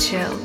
To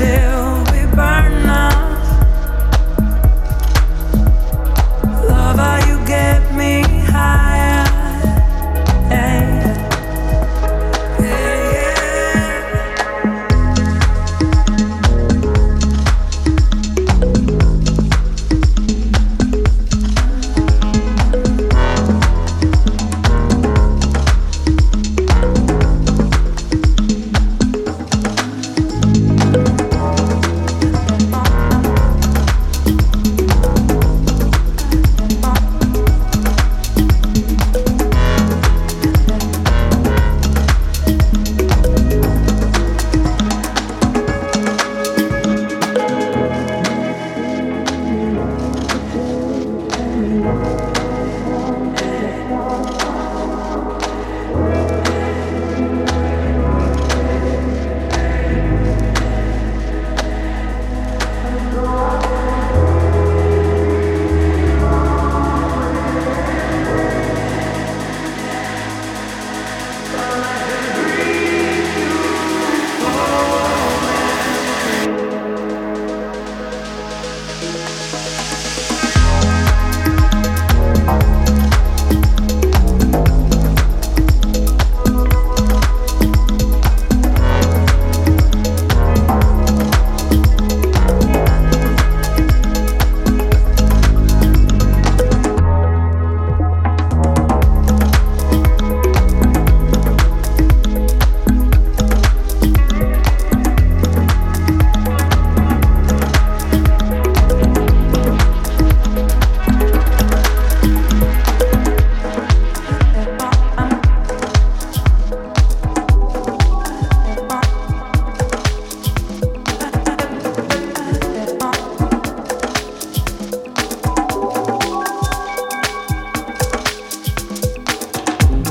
until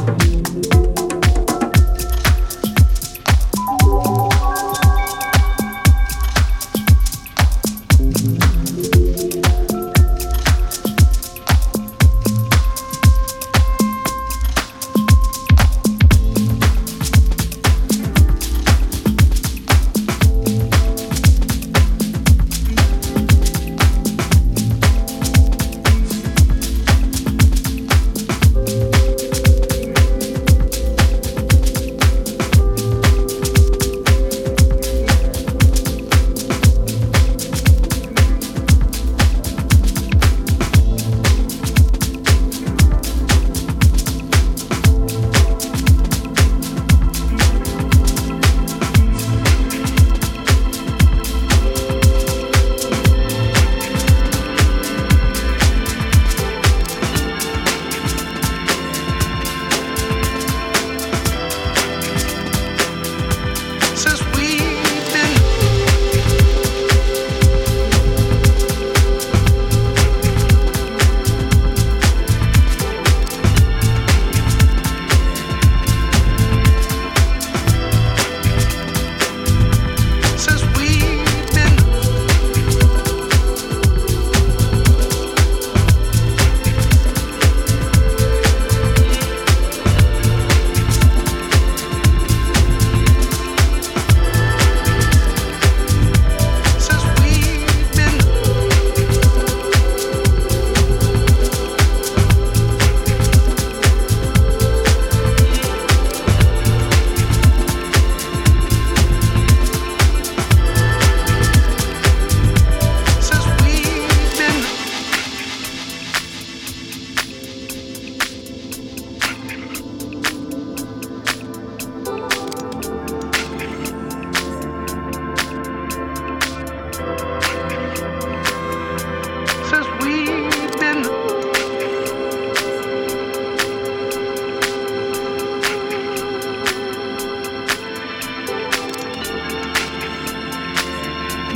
Bye.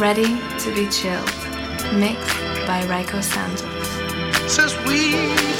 Ready to be chilled. Mixed by Rayco Santos. We've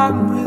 I'm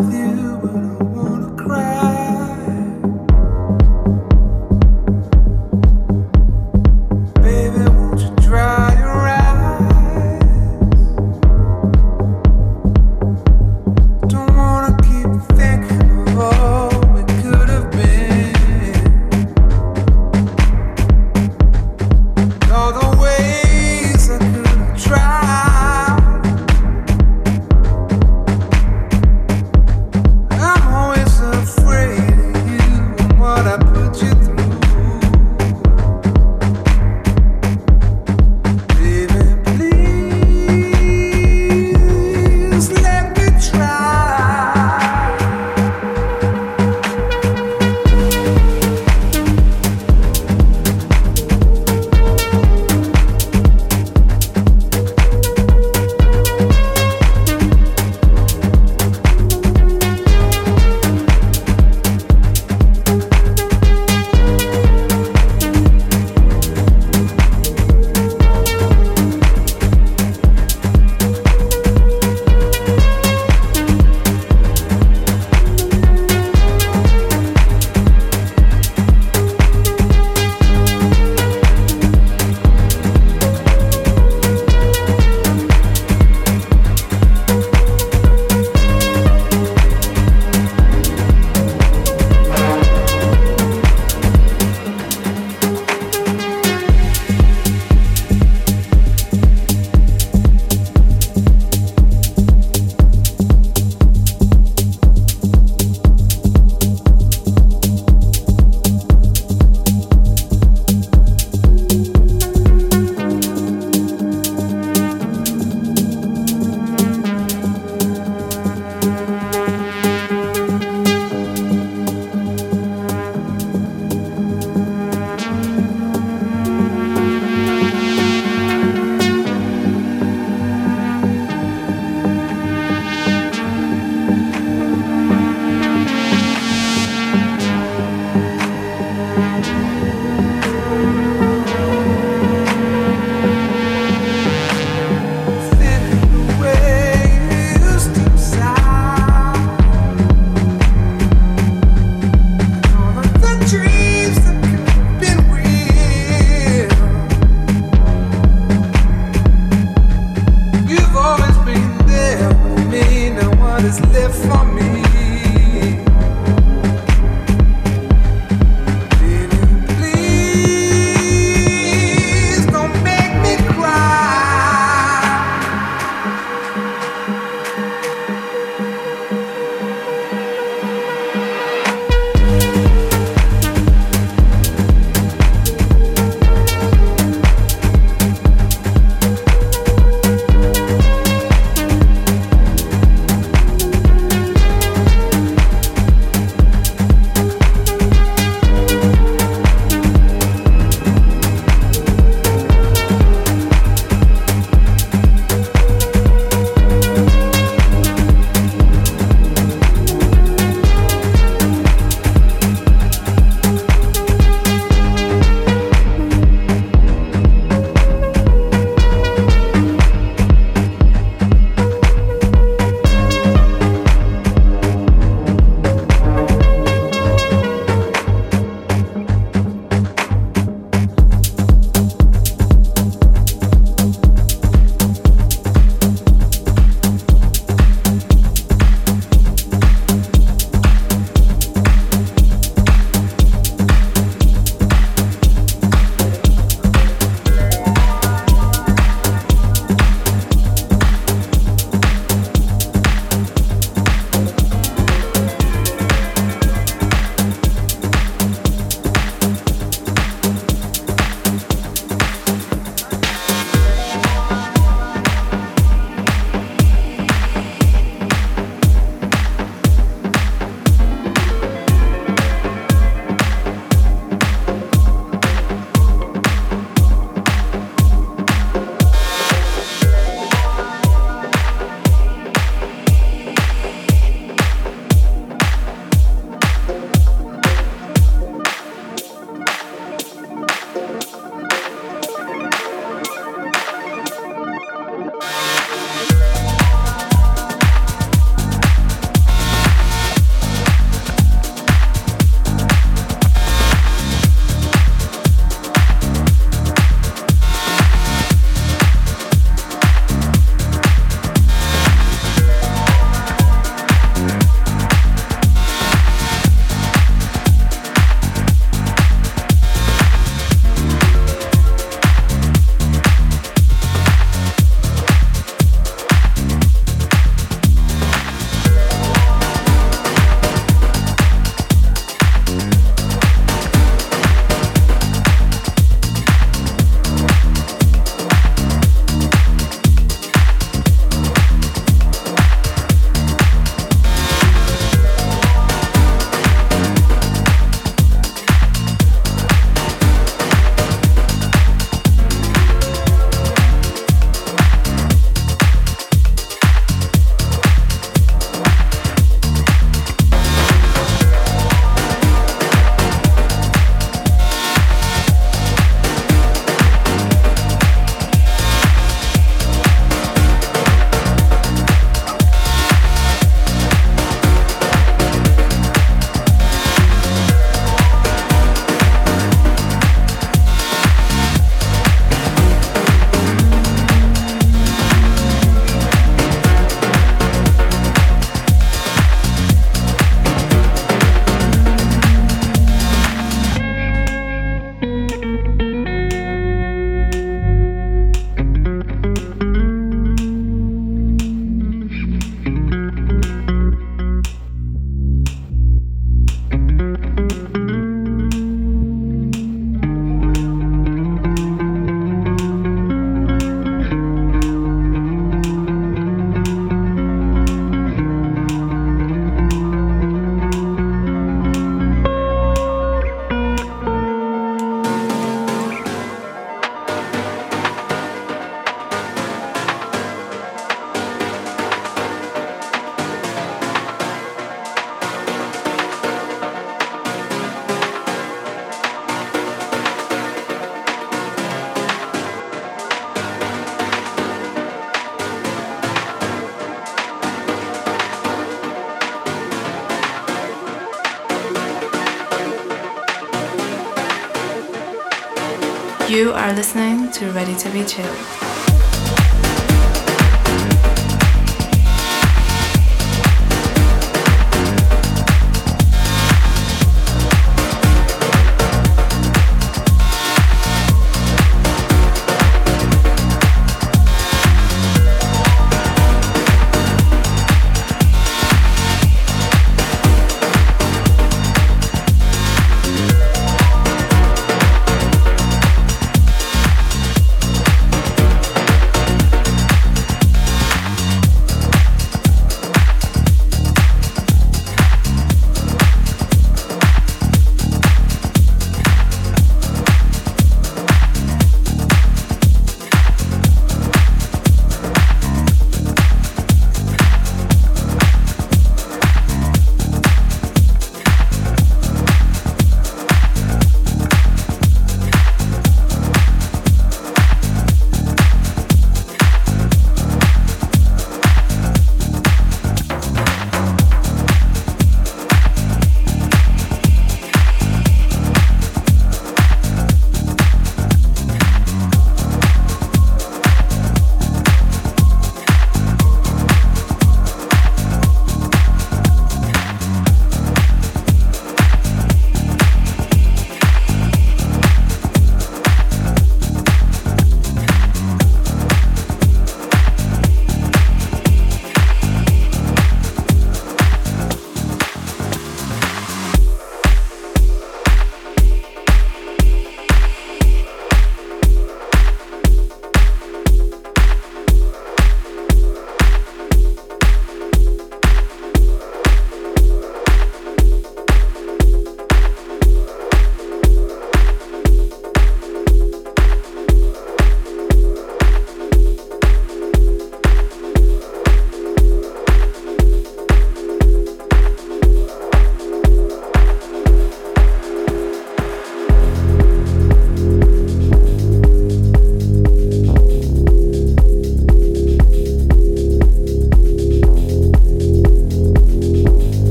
Ready to Be chilled.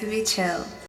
To be chilled.